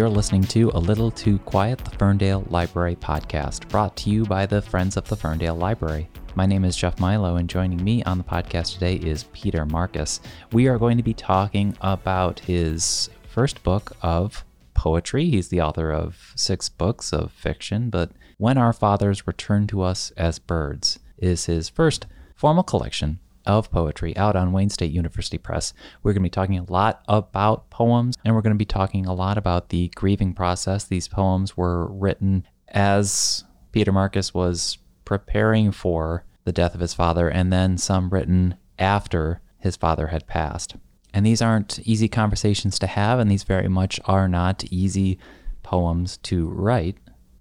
you're listening to A Little Too Quiet, the Ferndale Library podcast, brought to you by the Friends of the Ferndale Library. My name is Jeff Milo, and joining me on the podcast today is Peter Markus. We are going to be talking about his first book of poetry. He's the author of six books of fiction, but When Our Fathers Return to Us as Birds is his first formal collection of poetry out on Wayne State University Press. We're going to be talking a lot about poems and we're going to be talking a lot about the grieving process. These poems were written as Peter Markus was preparing for the death of his father, and then some written after his father had passed. And these aren't easy conversations to have, and these very much are not easy poems to write.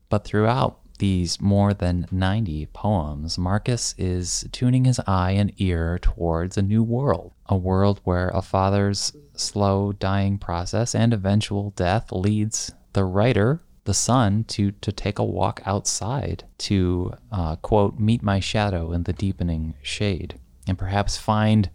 But throughout these more than 90 poems, Markus is tuning his eye and ear towards a new world, a world where a father's slow dying process and eventual death leads the writer, the son, to, to take a walk outside, to, uh, quote, meet my shadow in the deepening shade, and perhaps find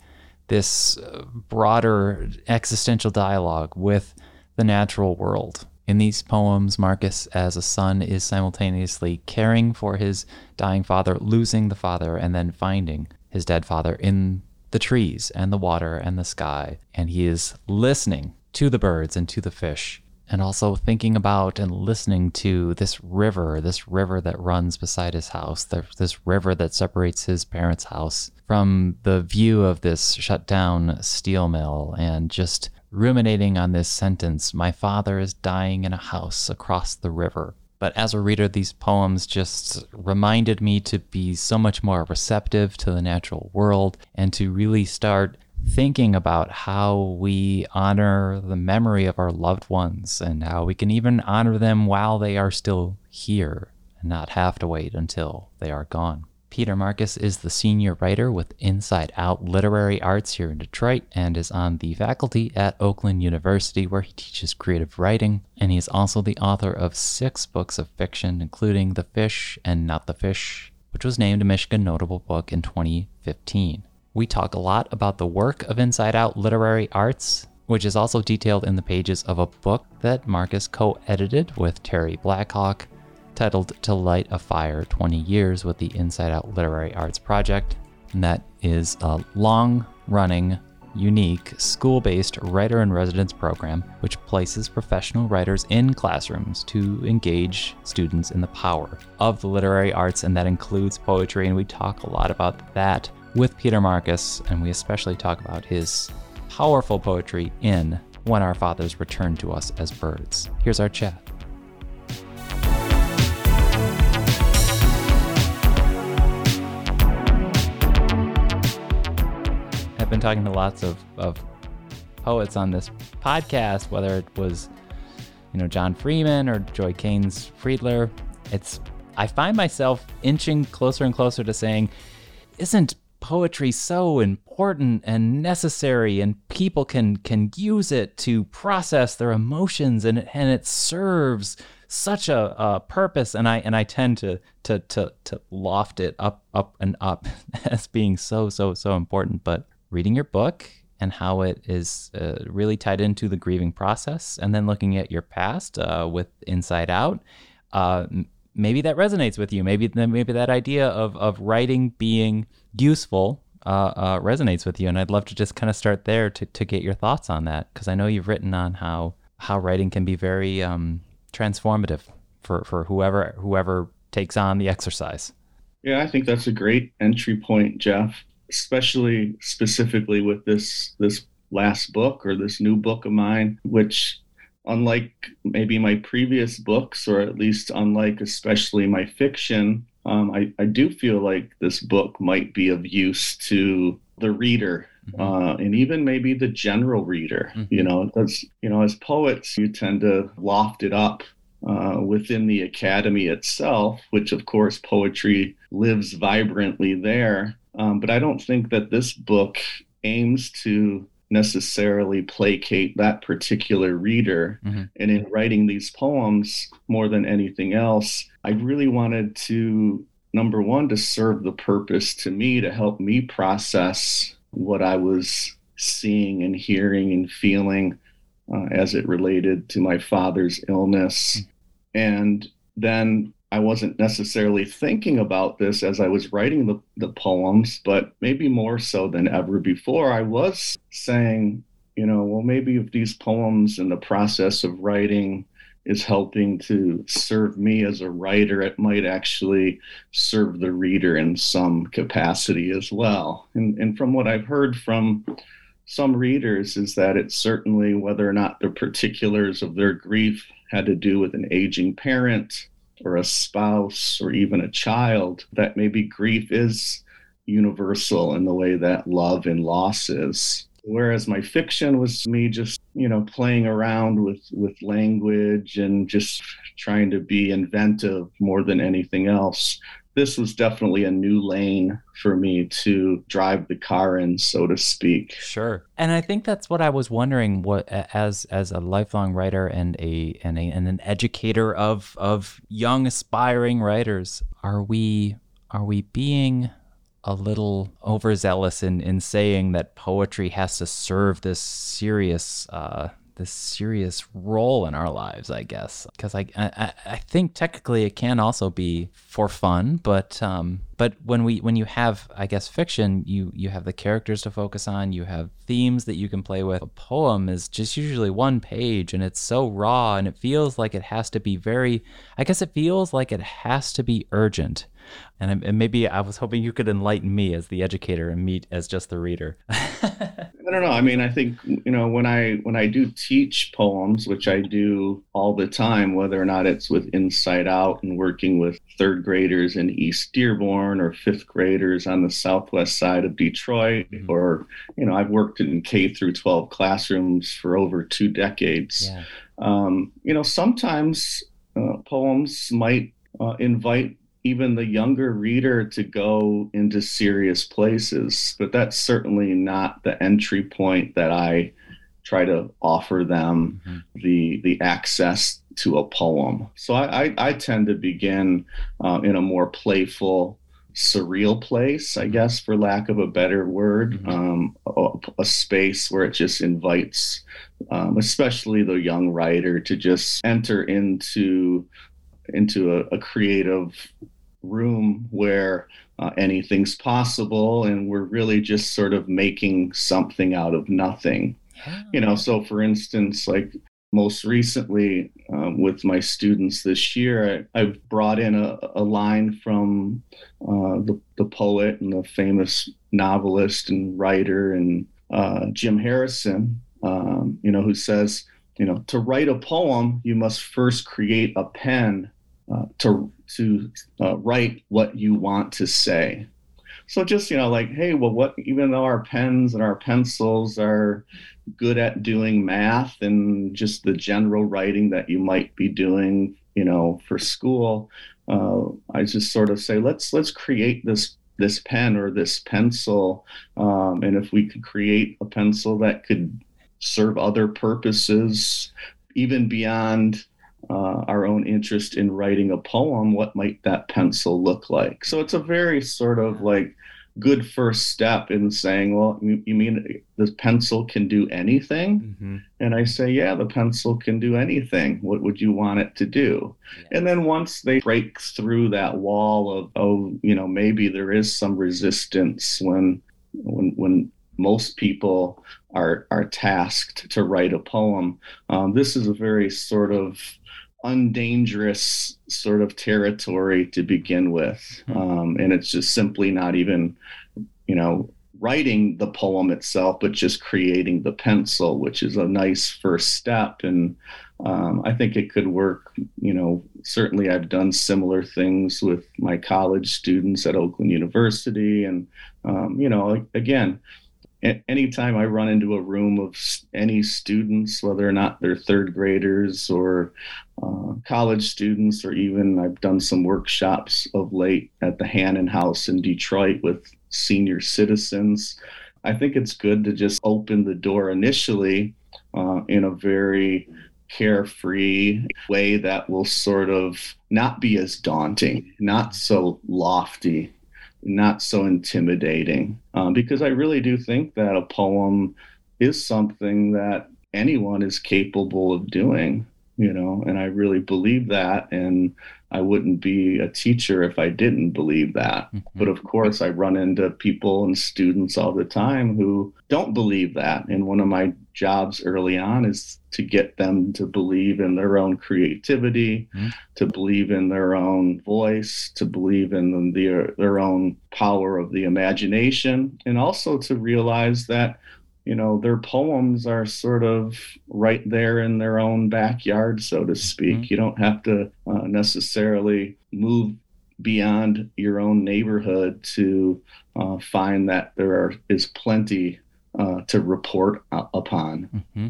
this uh, broader existential dialogue with the natural world in these poems, Markus, as a son, is simultaneously caring for his dying father, losing the father, and then finding his dead father in the trees and the water and the sky. And he is listening to the birds and to the fish, and also thinking about and listening to this river, this river that runs beside his house, this river that separates his parents' house from the view of this shut down steel mill, and just ruminating on this sentence My father is dying in a house across the river. But as a reader, these poems just reminded me to be so much more receptive to the natural world and to really start thinking about how we honor the memory of our loved ones and how we can even honor them while they are still here and not have to wait until they are gone. Peter Markus is the senior writer with Inside Out Literary Arts here in Detroit and is on the faculty at Oakland University where he teaches creative writing. And he is also the author of six books of fiction, including The Fish and Not the Fish, which was named a Michigan Notable Book in 2015. We talk a lot about the work of Inside Out Literary Arts, which is also detailed in the pages of a book that Markus co edited with Terry Blackhawk titled To Light a Fire 20 Years with the Inside Out Literary Arts Project. And that is a long running, unique, school based writer in residence program which places professional writers in classrooms to engage students in the power of the literary arts, and that includes poetry. And we talk a lot about that with Peter Markus, and we especially talk about his powerful poetry in When Our Fathers Return to Us as Birds. Here's our chat. Been talking to lots of, of poets on this podcast, whether it was, you know, John Freeman or Joy Keynes Friedler. It's I find myself inching closer and closer to saying, isn't poetry so important and necessary and people can can use it to process their emotions and and it serves such a, a, purpose and I and I tend to to to to loft it up up and up as being so so so important but reading your book and how it is uh, really tied into the grieving process, and then looking at your past uh, with Inside Out. Uh, maybe that resonates with you. Maybe maybe that idea of of writing being useful uh, uh, resonates with you, and I'd love to just kind of start there to to get your thoughts on that because I know you've written on how how writing can be very um, transformative for for whoever whoever takes on the exercise. Yeah, I think that's a great entry point, Jeff especially specifically with this this last book or this new book of mine, which unlike maybe my previous books, or at least unlike especially my fiction, um, I, I do feel like this book might be of use to the reader mm-hmm. uh, and even maybe the general reader. Mm-hmm. You know, that's you know, as poets, you tend to loft it up uh, within the academy itself, which of course poetry lives vibrantly there. Um, but I don't think that this book aims to necessarily placate that particular reader. Mm-hmm. And in writing these poems, more than anything else, I really wanted to, number one, to serve the purpose to me to help me process what I was seeing and hearing and feeling uh, as it related to my father's illness. And then I wasn't necessarily thinking about this as I was writing the, the poems, but maybe more so than ever before, I was saying, you know, well, maybe if these poems in the process of writing is helping to serve me as a writer, it might actually serve the reader in some capacity as well. And, and from what I've heard from some readers, is that it's certainly whether or not the particulars of their grief had to do with an aging parent or a spouse or even a child, that maybe grief is universal in the way that love and loss is. Whereas my fiction was me just you know playing around with with language and just trying to be inventive more than anything else this was definitely a new lane for me to drive the car in so to speak. Sure. And i think that's what i was wondering what as as a lifelong writer and a and, a, and an educator of of young aspiring writers are we are we being a little overzealous in, in saying that poetry has to serve this serious uh, this serious role in our lives, I guess. Because I, I I think technically it can also be for fun, but um, but when we when you have I guess fiction, you you have the characters to focus on, you have themes that you can play with. A poem is just usually one page, and it's so raw, and it feels like it has to be very. I guess it feels like it has to be urgent and, and maybe I was hoping you could enlighten me as the educator and meet as just the reader. I don't know. I mean, I think you know when I when I do teach poems, which I do all the time, whether or not it's with Inside Out and working with third graders in East Dearborn or fifth graders on the southwest side of Detroit, mm-hmm. or you know, I've worked in K through 12 classrooms for over two decades. Yeah. Um, you know, sometimes uh, poems might uh, invite even the younger reader to go into serious places. But that's certainly not the entry point that I try to offer them mm-hmm. the the access to a poem. So I, I, I tend to begin uh, in a more playful, surreal place, I mm-hmm. guess, for lack of a better word, mm-hmm. um, a, a, space where it just invites, um, especially the young writer, to just enter into into a, a creative room where uh, anything's possible and we're really just sort of making something out of nothing. You know so for instance like most recently um, with my students this year I, have brought in a, a line from uh, the, the poet and the famous novelist and writer and uh, jim harrison um, you know who says you know to write a poem you must first create a pen uh, to to uh, write what you want to say. So just you know, like, hey, well, what? Even though our pens and our pencils are good at doing math and just the general writing that you might be doing, you know, for school, uh, I just sort of say, let's let's create this this pen or this pencil, um, and if we could create a pencil that could serve other purposes, even beyond uh, our own interest in writing a poem, what might that pencil look like? So it's a very sort of like good first step in saying, well, you, mean the pencil can do anything? Mm-hmm. And I say, yeah, the pencil can do anything. What would you want it to do? Yeah. And then once they break through that wall of, oh, you know, maybe there is some resistance when when when most people are are tasked to write a poem. Um, this is a very sort of undangerous sort of territory to begin with. Hmm. Um, and it's just simply not even, you know, writing the poem itself, but just creating the pencil, which is a nice first step. And um, I think it could work. You know, certainly I've done similar things with my college students at Oakland University. And, um, you know, again, anytime I run into a room of any students, whether or not they're third graders or uh, college students, or even I've done some workshops of late at the Hannan House in Detroit with senior citizens. I think it's good to just open the door initially uh, in a very carefree way that will sort of not be as daunting, not so lofty, not so intimidating um, because I really do think that a poem is something that anyone is capable of doing you know and i really believe that and i wouldn't be a teacher if i didn't believe that mm-hmm. but of course i run into people and students all the time who don't believe that and one of my jobs early on is to get them to believe in their own creativity mm-hmm. to believe in their own voice to believe in their, their own power of the imagination and also to realize that you know their poems are sort of right there in their own backyard so to speak mm-hmm. you don't have to uh, necessarily move beyond your own neighborhood to uh, find that there are, is plenty uh, to report uh, upon mm-hmm.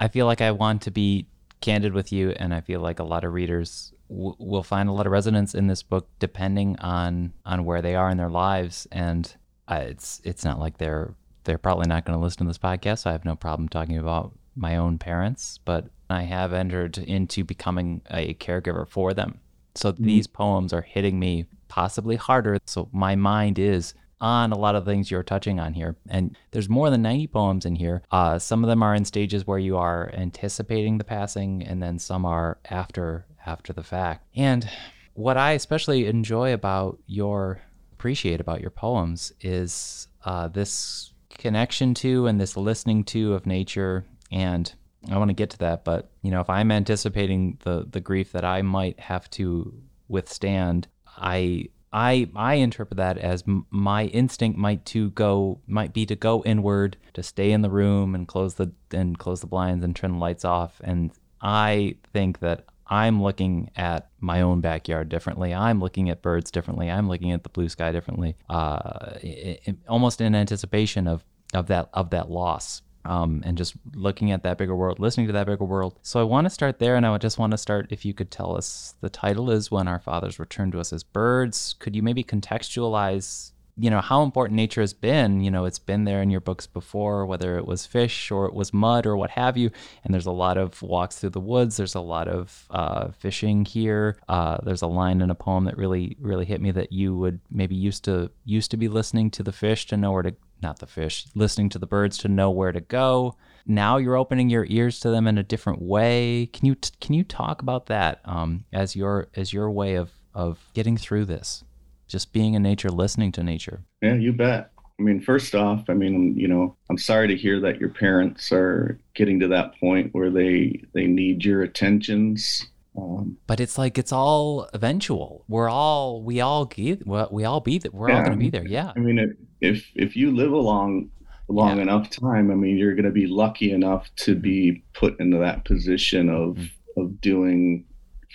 i feel like i want to be candid with you and i feel like a lot of readers w- will find a lot of resonance in this book depending on on where they are in their lives and uh, it's it's not like they're they're probably not going to listen to this podcast. So I have no problem talking about my own parents, but I have entered into becoming a caregiver for them. So mm-hmm. these poems are hitting me possibly harder. So my mind is on a lot of things you're touching on here. And there's more than 90 poems in here. Uh, some of them are in stages where you are anticipating the passing, and then some are after after the fact. And what I especially enjoy about your appreciate about your poems is uh, this connection to and this listening to of nature and I want to get to that, but you know, if I'm anticipating the the grief that I might have to withstand, I I I interpret that as m- my instinct might to go might be to go inward, to stay in the room and close the and close the blinds and turn the lights off. And I think that I'm looking at my own backyard differently. I'm looking at birds differently. I'm looking at the blue sky differently, uh, it, it, almost in anticipation of of that of that loss. Um, and just looking at that bigger world, listening to that bigger world. So I want to start there, and I just want to start. If you could tell us, the title is "When Our Fathers Return to Us as Birds." Could you maybe contextualize you know how important nature has been you know it's been there in your books before whether it was fish or it was mud or what have you. And there's a lot of walks through the woods. There's a lot of uh, fishing here. Uh, there's a line in a poem that really really hit me that you would maybe used to used to be listening to the fish to know where to not the fish listening to the birds to know where to go. Now you're opening your ears to them in a different way. Can you can you talk about that um, as your as your way of of getting through this just being in nature, listening to nature. Yeah, you bet. I mean, first off, I mean, you know, I'm sorry to hear that your parents are getting to that point where they they need your attentions. Um, but it's like it's all eventual. We're all we all get we all be that we're yeah, all going to be there. Yeah. I mean, if if you live a long long yeah. enough time, I mean, you're going to be lucky enough to be put into that position of mm-hmm. of doing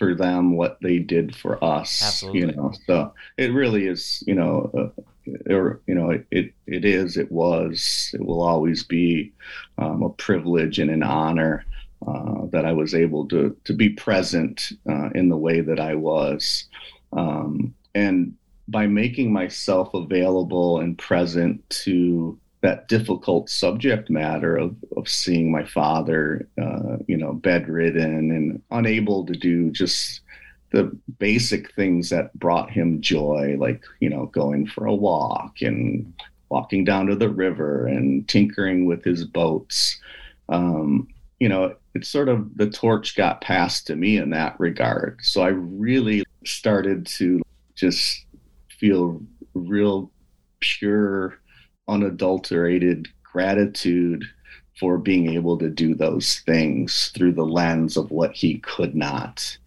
for them what they did for us. Absolutely. You know, so it really is, you know, uh, or you know, it, it, is, it was, it will always be um, a privilege and an honor uh, that I was able to to be present uh, in the way that I was, um, and by making myself available and present to that difficult subject matter of, of seeing my father, uh, you know, bedridden and unable to do just the basic things that brought him joy, like, you know, going for a walk and walking down to the river and tinkering with his boats. Um, you know, it's sort of the torch got passed to me in that regard. So I really started to just feel real pure unadulterated gratitude for being able to do those things through the lens of what he could not.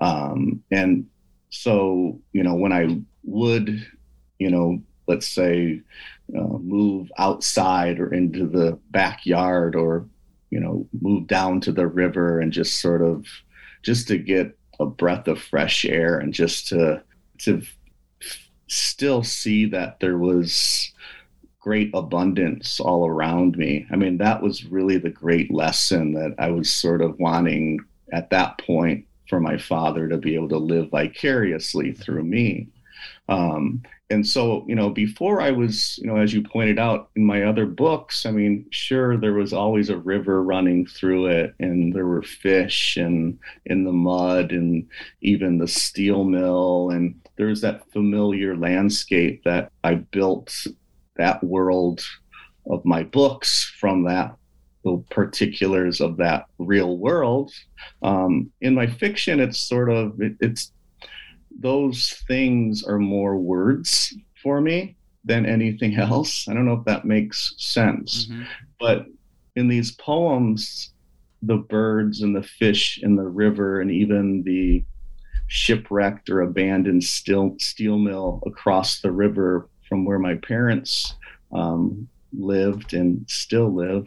Um, and so, you know, when I would, you know, let's say, uh, move outside or into the backyard or, you know, move down to the river and just sort of just to get a breath of fresh air and just to, to still see that there was great abundance all around me. I mean, that was really the great lesson that I was sort of wanting at that point for my father to be able to live vicariously through me. Um, and so, you know, before I was, you know, as you pointed out in my other books, I mean, sure, there was always a river running through it, and there were fish and in the mud, and even the steel mill, and there's that familiar landscape that I built that world of my books from that the particulars of that real world. Um, in my fiction, it's sort of it, it's those things are more words for me than anything else. I don't know if that makes sense, mm-hmm. but in these poems, the birds and the fish in the river and even the shipwrecked or abandoned steel, steel mill across the river from where my parents um, lived and still live,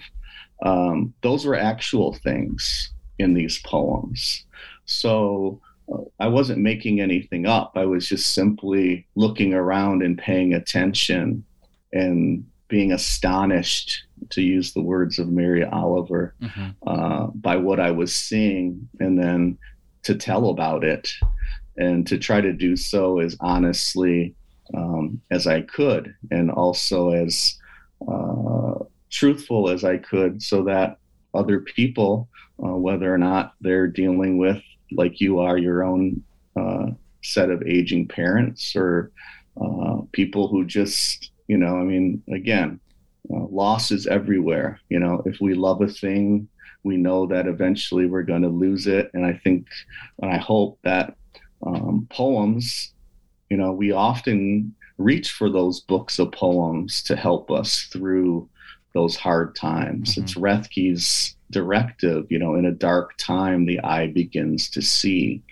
um, those were actual things in these poems. So uh, I wasn't making anything up. I was just simply looking around and paying attention and being astonished, to use the words of Mary Oliver, mm-hmm. uh, by what I was seeing, and then to tell about it and to try to do so as honestly um, as I could, and also as uh, truthful as I could, so that other people, uh, whether or not they're dealing with, like you are, your own uh, set of aging parents or uh, people who just, you know, I mean, again, uh, loss is everywhere. You know, if we love a thing, we know that eventually we're going to lose it. And I think, and I hope that um, poems you know, we often reach for those books of poems to help us through those hard times. Mm-hmm. It's Roethke's directive, you know, in a dark time, the eye begins to see.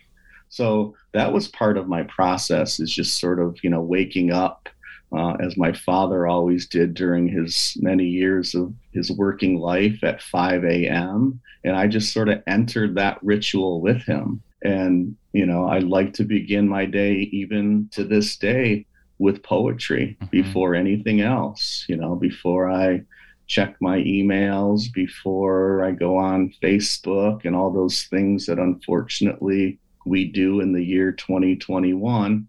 So that was part of my process is just sort of, you know, waking up uh, as my father always did during his many years of his working life at 5 a.m. And I just sort of entered that ritual with him. And, you know, I like to begin my day, even to this day, with poetry mm-hmm. before anything else, you know, before I check my emails, before I go on Facebook and all those things that unfortunately we do in the year 2021.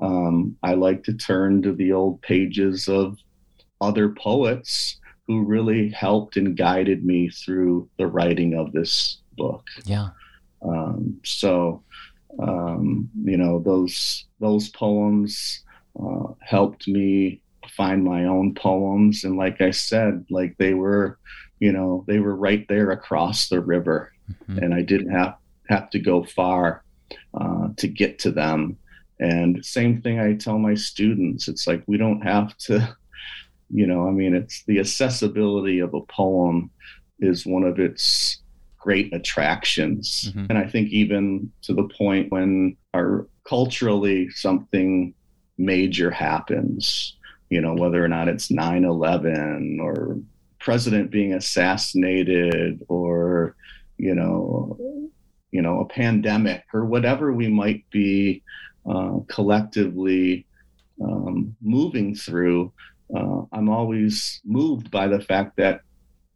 Um, I like to turn to the old pages of other poets who really helped and guided me through the writing of this book. Yeah. Um, so, um, you know, those those poems uh, helped me find my own poems, and like I said, like they were, you know, they were right there across the river, mm-hmm. and I didn't have have to go far uh, to get to them. And same thing I tell my students. It's like we don't have to, you know, I mean, it's the accessibility of a poem is one of its great attractions. Mm-hmm. And I think even to the point when our culturally something major happens, you know, whether or not it's 9 11 or president being assassinated or, you know, you know, a pandemic or whatever we might be uh, collectively um, moving through, uh, I'm always moved by the fact that,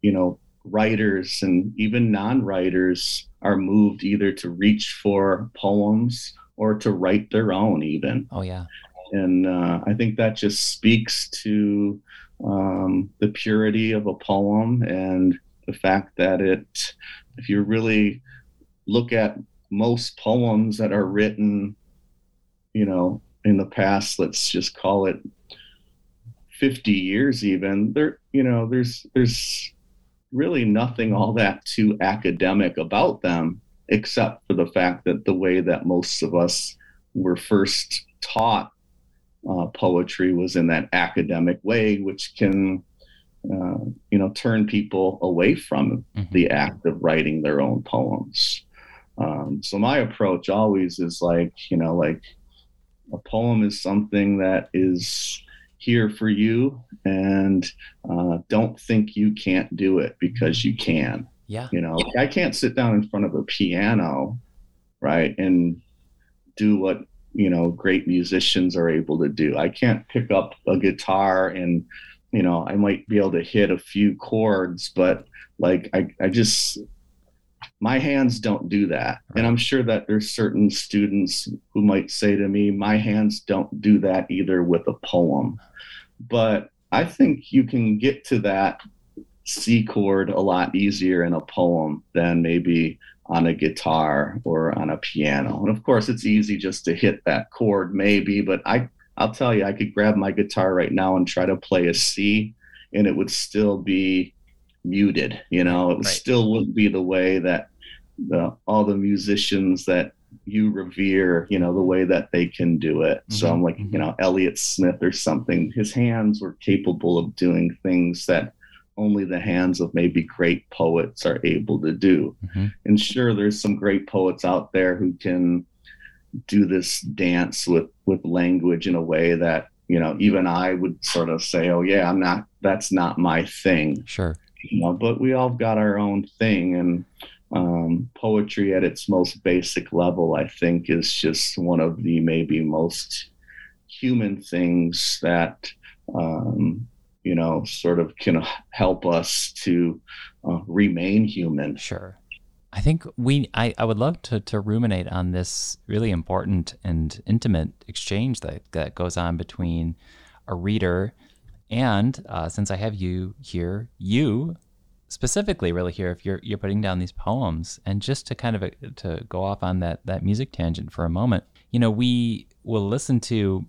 you know, writers and even non-writers are moved either to reach for poems or to write their own even. Oh yeah. And uh, i think that just speaks to um, the purity of a poem and the fact that it if you really look at most poems that are written you know in the past let's just call it 50 years even there you know there's there's really nothing all that too academic about them, except for the fact that the way that most of us were first taught uh, poetry was in that academic way, which can, uh, you know, turn people away from mm-hmm. the act of writing their own poems. Um, so my approach always is like, you know, like a poem is something that is here for you and uh, don't think you can't do it because you can. Yeah. You know, I can't sit down in front of a piano, right, and do what, you know, great musicians are able to do. I can't pick up a guitar and, you know, I might be able to hit a few chords, but like I, I just my hands don't do that and i'm sure that there's certain students who might say to me my hands don't do that either with a poem but I think you can get to that C chord a lot easier in a poem than maybe on a guitar or on a piano. And of course, it's easy just to hit that chord, maybe, but I, I'll tell you, I could grab my guitar right now and try to play a C, and it would still be muted. You know, it right. still wouldn't be the way that the, all the musicians that you revere, you know, the way that they can do it. Mm-hmm. So I'm like, mm-hmm. you know, Elliott Smith or something. His hands were capable of doing things that only the hands of maybe great poets are able to do. Mm-hmm. And sure, there's some great poets out there who can do this dance with with language in a way that you know even I would sort of say, oh yeah, I'm not. That's not my thing. Sure. You know, but we all got our own thing, and um, poetry at its most basic level, I think, is just one of the maybe most human things that um, you know sort of can help us to uh, remain human. Sure. I think we I, I would love to, to ruminate on this really important and intimate exchange that, that goes on between a reader and uh, since I have you here, you specifically really here if you're you're putting down these poems and just to kind of uh, to go off on that that music tangent for a moment you know we will listen to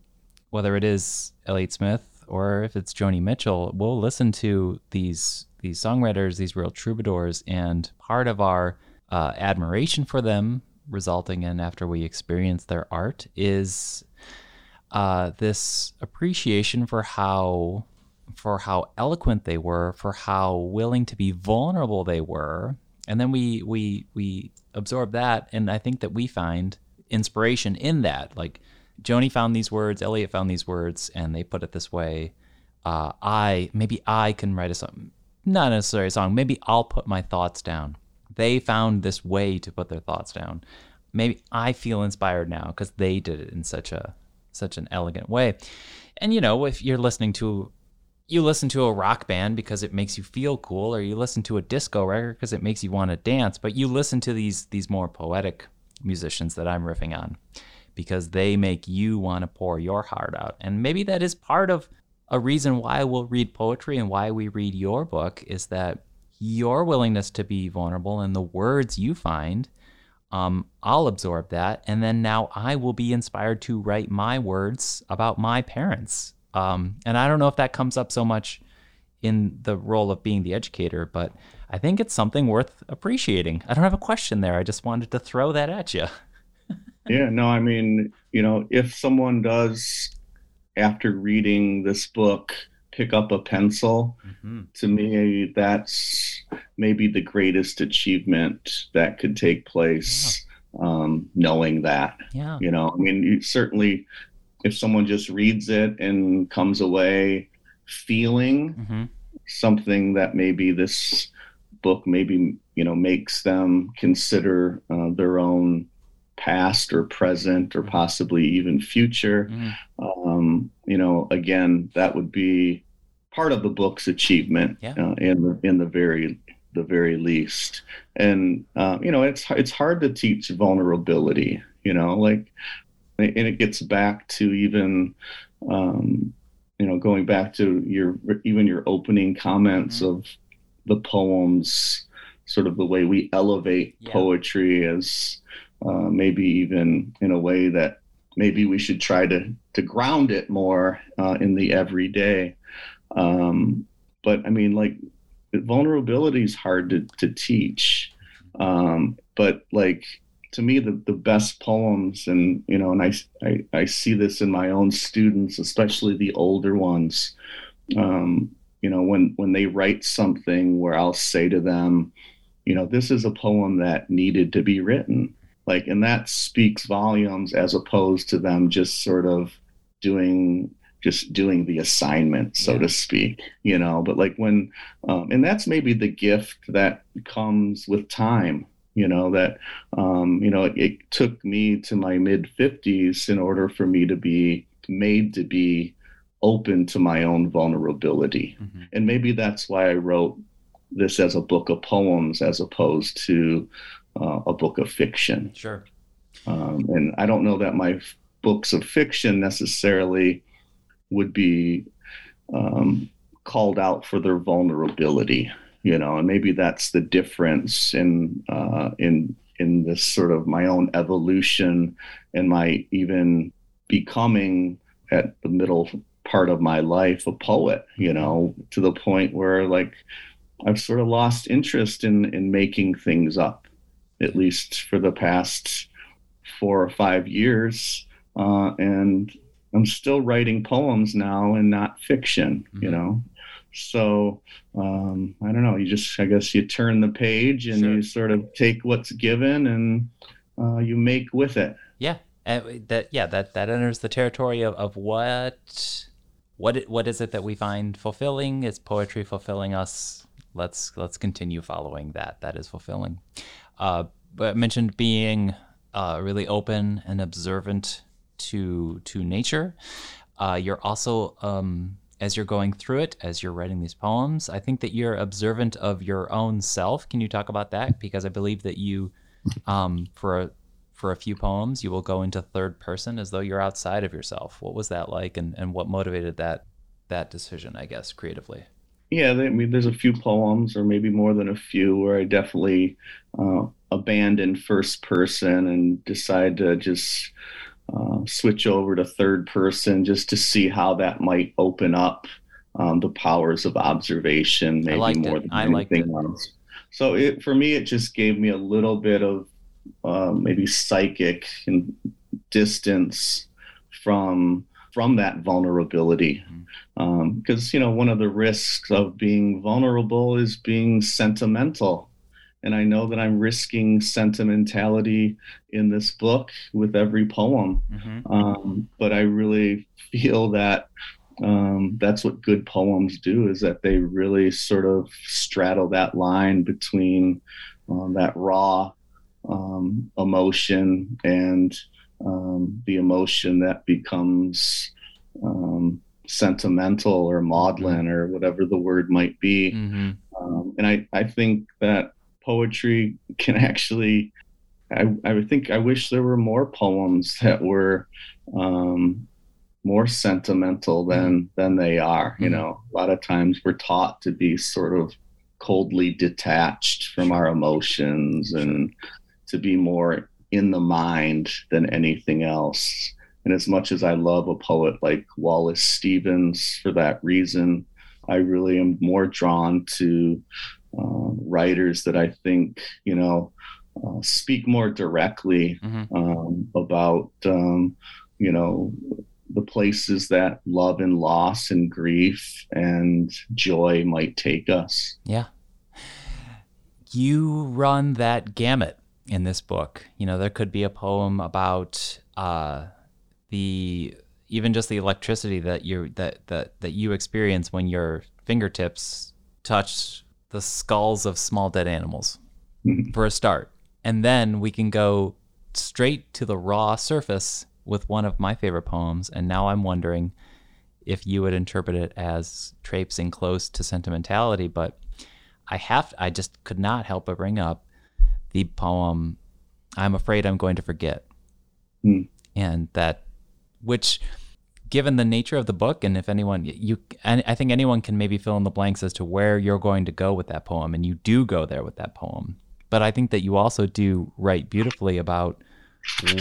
whether it is Elliott Smith or if it's Joni Mitchell we'll listen to these these songwriters these real troubadours and part of our uh, admiration for them resulting in after we experience their art is uh, this appreciation for how for how eloquent they were, for how willing to be vulnerable they were. And then we we we absorb that and I think that we find inspiration in that. Like Joni found these words, Elliott found these words, and they put it this way. Uh, I maybe I can write a song, not necessarily a song. Maybe I'll put my thoughts down. They found this way to put their thoughts down. Maybe I feel inspired now because they did it in such a such an elegant way. And you know, if you're listening to you listen to a rock band because it makes you feel cool or you listen to a disco record because it makes you want to dance but you listen to these these more poetic musicians that I'm riffing on because they make you want to pour your heart out. And maybe that is part of a reason why we'll read poetry and why we read your book is that your willingness to be vulnerable and the words you find um, I'll absorb that and then now I will be inspired to write my words about my parents um, and I don't know if that comes up so much in the role of being the educator, but I think it's something worth appreciating. I don't have a question there. I just wanted to throw that at you. yeah, no, I mean, you know, if someone does, after reading this book, pick up a pencil, mm-hmm. to me, that's maybe the greatest achievement that could take place. Yeah. Um, knowing that, yeah. you know, I mean, you certainly if someone just reads it and comes away feeling mm-hmm. something that maybe this book maybe you know makes them consider uh, their own past or present or possibly even future mm. um, you know again that would be part of the book's achievement yeah. uh, in the in the very the very least and uh, you know it's it's hard to teach vulnerability you know like and it gets back to even um, you know going back to your even your opening comments mm-hmm. of the poems sort of the way we elevate yeah. poetry as uh, maybe even in a way that maybe we should try to to ground it more uh, in the everyday um, but i mean like vulnerability is hard to, to teach um, but like to me the, the best poems and you know and I, I, I see this in my own students especially the older ones. Um, you know when when they write something where i'll say to them you know this is a poem that needed to be written. Like and that speaks volumes as opposed to them just sort of doing just doing the assignment so yeah. to speak you know? But like when um, and that's maybe the gift that comes with time you know that um, you know it, it, took me to my mid 50s in order for me to be made to be open to my own vulnerability. Mm-hmm. and maybe that's why i wrote this as a book of poems as opposed to uh, a book of fiction. Sure. Um, and i don't know that my f- books of fiction necessarily would be um, called out for their vulnerability you know, and maybe that's the difference in uh, in in this sort of my own evolution and my even becoming at the middle part of my life a poet, you know, to the point where like I've sort of lost interest in in making things up, at least for the past four or five years, uh, and I'm still writing poems now and not fiction. Mm-hmm. You know, so um, I don't know. You just, I guess, you turn the page and sure. you sort of take what's given and uh, you make with it. Yeah, and that yeah that that enters the territory of, of what what what is it that we find fulfilling? Is poetry fulfilling us? Let's let's continue following that. That is fulfilling. Uh, but I mentioned being uh, really open and observant to to nature. Uh, you're also um, as you're going through it, as you're writing these poems, I think that you're observant of your own self. Can you talk about that? Because I believe that you, um, for a, for a few poems, you will go into third person as though you're outside of yourself. What was that like, and, and what motivated that that decision? I guess creatively. Yeah, I mean, there's a few poems, or maybe more than a few, where I definitely uh, abandon first person and decide to just uh, switch over to third person just to see how that might open up um, the powers of observation, maybe more it. than I anything else. So it, for me, it just gave me a little bit of uh, maybe psychic and distance from from that vulnerability because um, you know one of the risks of being vulnerable is being sentimental and I know that I'm risking sentimentality in this book with every poem. Mm-hmm. Um, but I really feel that um, that's what good poems do is that they really sort of straddle that line between um, that raw um, emotion and um, the emotion that becomes um, sentimental or maudlin or whatever the word might be. Mm-hmm. and I, I think that poetry can actually I, I think I wish there were more poems that were um, more sentimental than than they are. You mm-hmm. know, a lot of times we're taught to be sort of coldly detached from our emotions and to be more in the mind than anything else. And as much as I love a poet like Wallace Stevens for that reason, I really am more drawn to uh, writers that I think you know uh, speak more directly mm-hmm. um, about um, you know the places that love and loss and grief and joy might take us. Yeah. You run that gamut in this book. You know, there could be a poem about uh, the even just the electricity that you that that that you experience when your fingertips touch the skulls of small dead animals mm-hmm. for a start. And then we can go straight to the raw surface with one of my favorite poems. And now I'm wondering if you would interpret it as traipsing close to sentimentality. But I have, I just could not help but bring up the poem, I'm Afraid I'm Going to Forget. Mm. And that, which given the nature of the book, and if anyone you, I think anyone can maybe fill in the blanks as to where you're going to go with that poem, and you do go there with that poem. But I think that you also do write beautifully about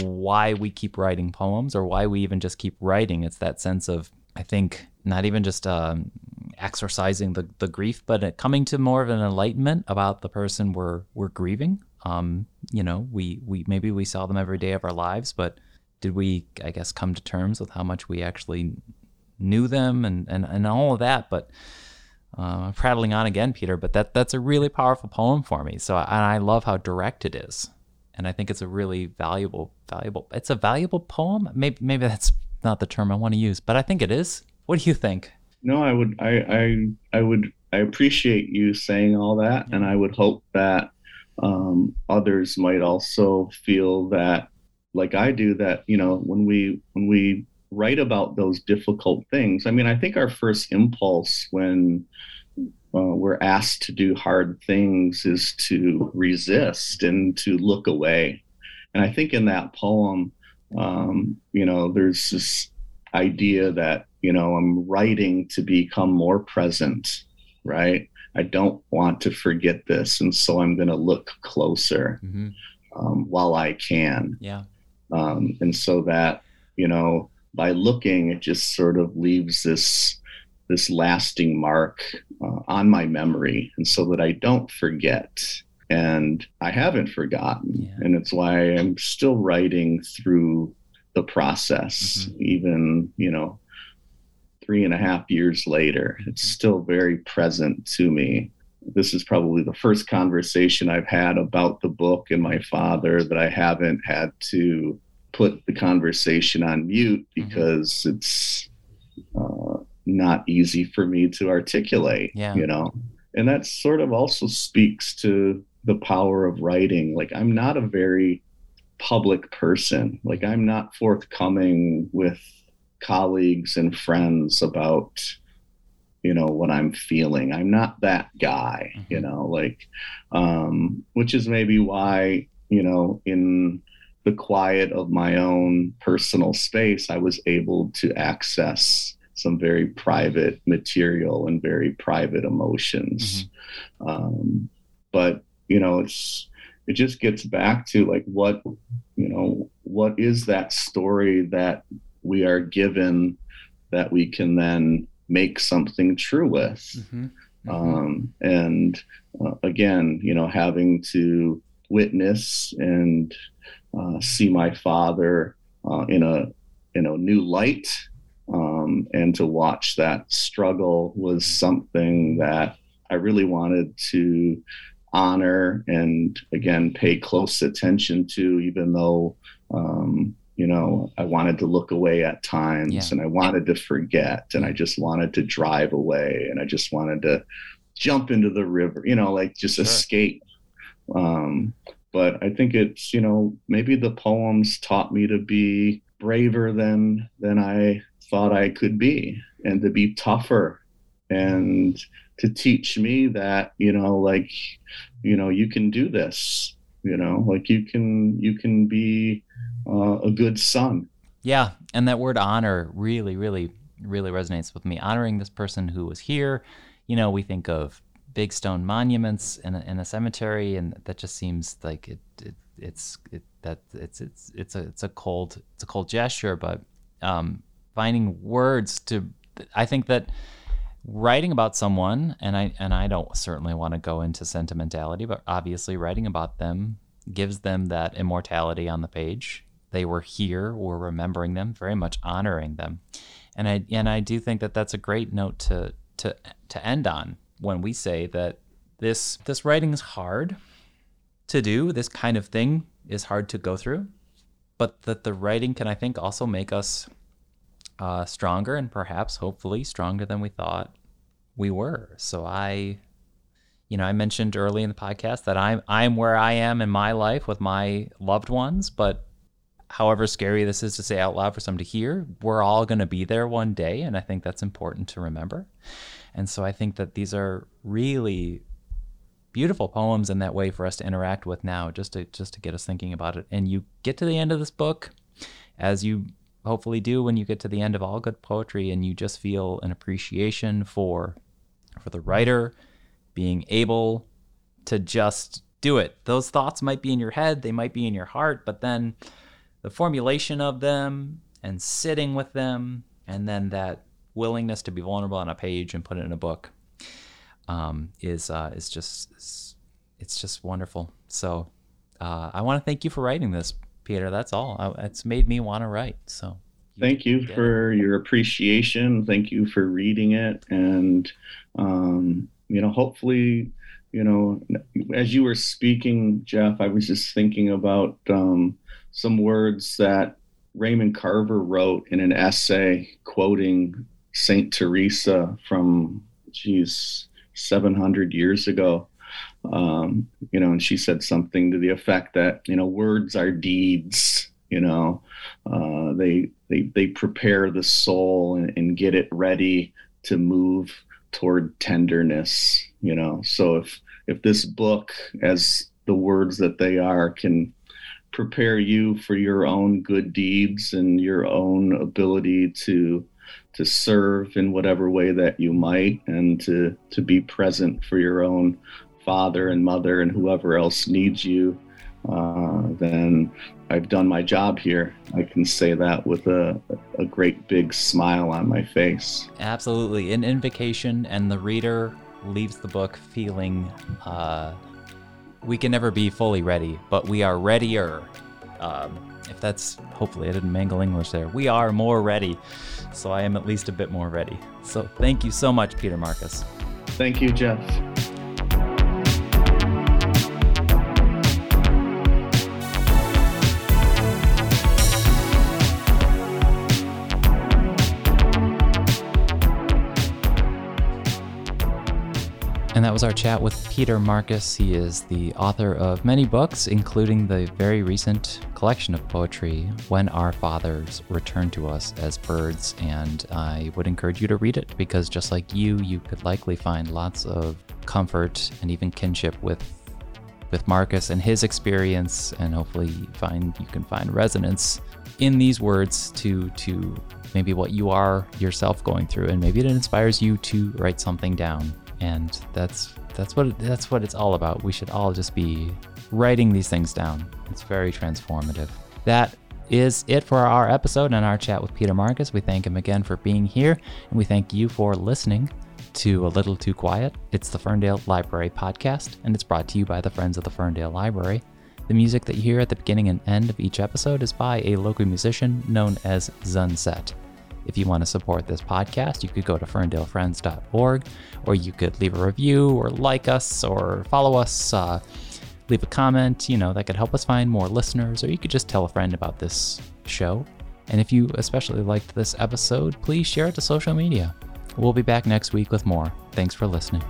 why we keep writing poems, or why we even just keep writing. It's that sense of I think not even just um, exorcising the, the grief, but coming to more of an enlightenment about the person we're we're grieving. Um, you know, we we maybe we saw them every day of our lives, but did we, I guess, come to terms with how much we actually knew them and, and, and all of that. But uh, prattling on again, Peter, but that that's a really powerful poem for me. So I, I love how direct it is, and I think it's a really valuable valuable. It's a valuable poem. Maybe maybe that's not the term I want to use, but I think it is. What do you think? No, I would I I I would I appreciate you saying all that, yeah. and I would hope that um, others might also feel that like I do that, you know, when we when we write about those difficult things, I mean, I think our first impulse when uh, we're asked to do hard things is to resist and to look away. And I think in that poem, um, you know, there's this idea that, you know, I'm writing to become more present, right? I don't want to forget this. And so I'm going to look closer mm-hmm. um, while I can. Yeah. Um, and so that, you know, by looking, it just sort of leaves this this lasting mark uh, on my memory, and so that I don't forget. And I haven't forgotten, yeah. and it's why I'm still writing through the process, mm-hmm. even you know, three and a half years later. It's still very present to me. This is probably the first conversation I've had about the book and my father that I haven't had to put the conversation on mute mm-hmm. because mm-hmm. it's uh, not easy for me to articulate, yeah. you know? And that sort of also speaks to the power of writing. Like, I'm not a very public person. Like, I'm not forthcoming with colleagues and friends about, you know, what I'm feeling. I'm not that guy, mm-hmm. you know, like, um, which is maybe why, you know, in the quiet of my own personal space, I was able to access some very private material and very private emotions. Mm-hmm. Um, but you know, it's it just gets back to like what you know, what is that story that we are given that we can then make something true with. Mm-hmm. Mm-hmm. Um, and uh, again, you know, having to witness and uh, see my father uh, in a in a new light um, and to watch that struggle was something that I really wanted to honor and again pay close attention to, even though um, you know I wanted to look away at times yeah. and I wanted to forget and I just wanted to drive away and I just wanted to jump into the river, you know, like just sure. escape. Um, but I think it's you know maybe the poems taught me to be braver than than I thought I could be and to be tougher and to teach me that you know like you know you can do this you know like you can you can be uh, a good son yeah and that word honor really really really resonates with me honoring this person who was here you know we think of big stone monuments in a, in a cemetery and that just seems like it, it it's it, that it's it's it's a it's a cold it's a cold gesture but um finding words to I think that writing about someone and I and I don't certainly want to go into sentimentality, but obviously writing about them gives them that immortality on the page. They were here, we're remembering them, very much honoring them. And I and I do think that that's a great note to to to end on when we say that this this writing is hard to do, this kind of thing is hard to go through, but that the writing can I think also make us uh, stronger and perhaps hopefully stronger than we thought we were. So I, you know, I mentioned early in the podcast that I'm I'm where I am in my life with my loved ones, but however scary this is to say out loud for some to hear, we're all going to be there one day, and I think that's important to remember. And so I think that these are really beautiful poems in that way for us to interact with now, just to just to get us thinking about it. And you get to the end of this book, as you hopefully do when you get to the end of all good poetry and you just feel an appreciation for for the writer being able to just do it. Those thoughts might be in your head, they might be in your heart, but then the formulation of them and sitting with them and then that willingness to be vulnerable on a page and put it in a book um, is uh, is just it's, it's just wonderful. So uh, I want to thank you for writing this Peter. That's all. I, it's made me want to write. So you thank you for it. your appreciation. Thank you for reading it, and um, you know, hopefully, you know, as you were speaking, Jeff, I was just thinking about um, some words that Raymond Carver wrote in an essay quoting Saint Teresa from, geez, 700 years ago um, you know, and she said something to the effect that you know words are deeds. You know, uh, they they they prepare the soul and, and get it ready to move toward tenderness. You know, so if if this book, as the words that they are, can prepare you for your own good deeds and your own ability to to serve in whatever way that you might and to to be present for your own father and mother and whoever else needs you uh, then I've done my job here. I can say that with a, a great big smile on my face. Absolutely. An invocation, and the reader leaves the book feeling uh, we can never be fully ready, but we are readier. Um, if that's hopefully I didn't mangle English there. We are more ready. So I am at least a bit more ready. So thank you so much, Peter Markus. Thank you, Jeff. And that was our chat with Peter Markus. He is the author of many books, including the very recent collection of poetry, When Our Fathers Return to Us as Birds. And I would encourage you to read it because, just like you, you could likely find lots of comfort and even kinship with. With Markus and his experience, and hopefully find you can find resonance in these words to to maybe what you are yourself going through, and maybe it inspires you to write something down and that's that's what that's what it's all about. We should all just be writing these things down. It's very transformative. That is it for our episode and our chat with Peter Markus. We thank him again for being here, and we thank you for listening to A Little Too Quiet. It's the Ferndale Library podcast, and it's brought to you by the Friends of the Ferndale Library. The music that you hear at the beginning and end of each episode is by a local musician known as Zunset. If you want to support this podcast, you could go to ferndalefriends.org or you could leave a review or like us or follow us, uh, leave a comment. You know, that could help us find more listeners, or you could just tell a friend about this show. And if you especially liked this episode, please share it to social media. We'll be back next week with more. Thanks for listening.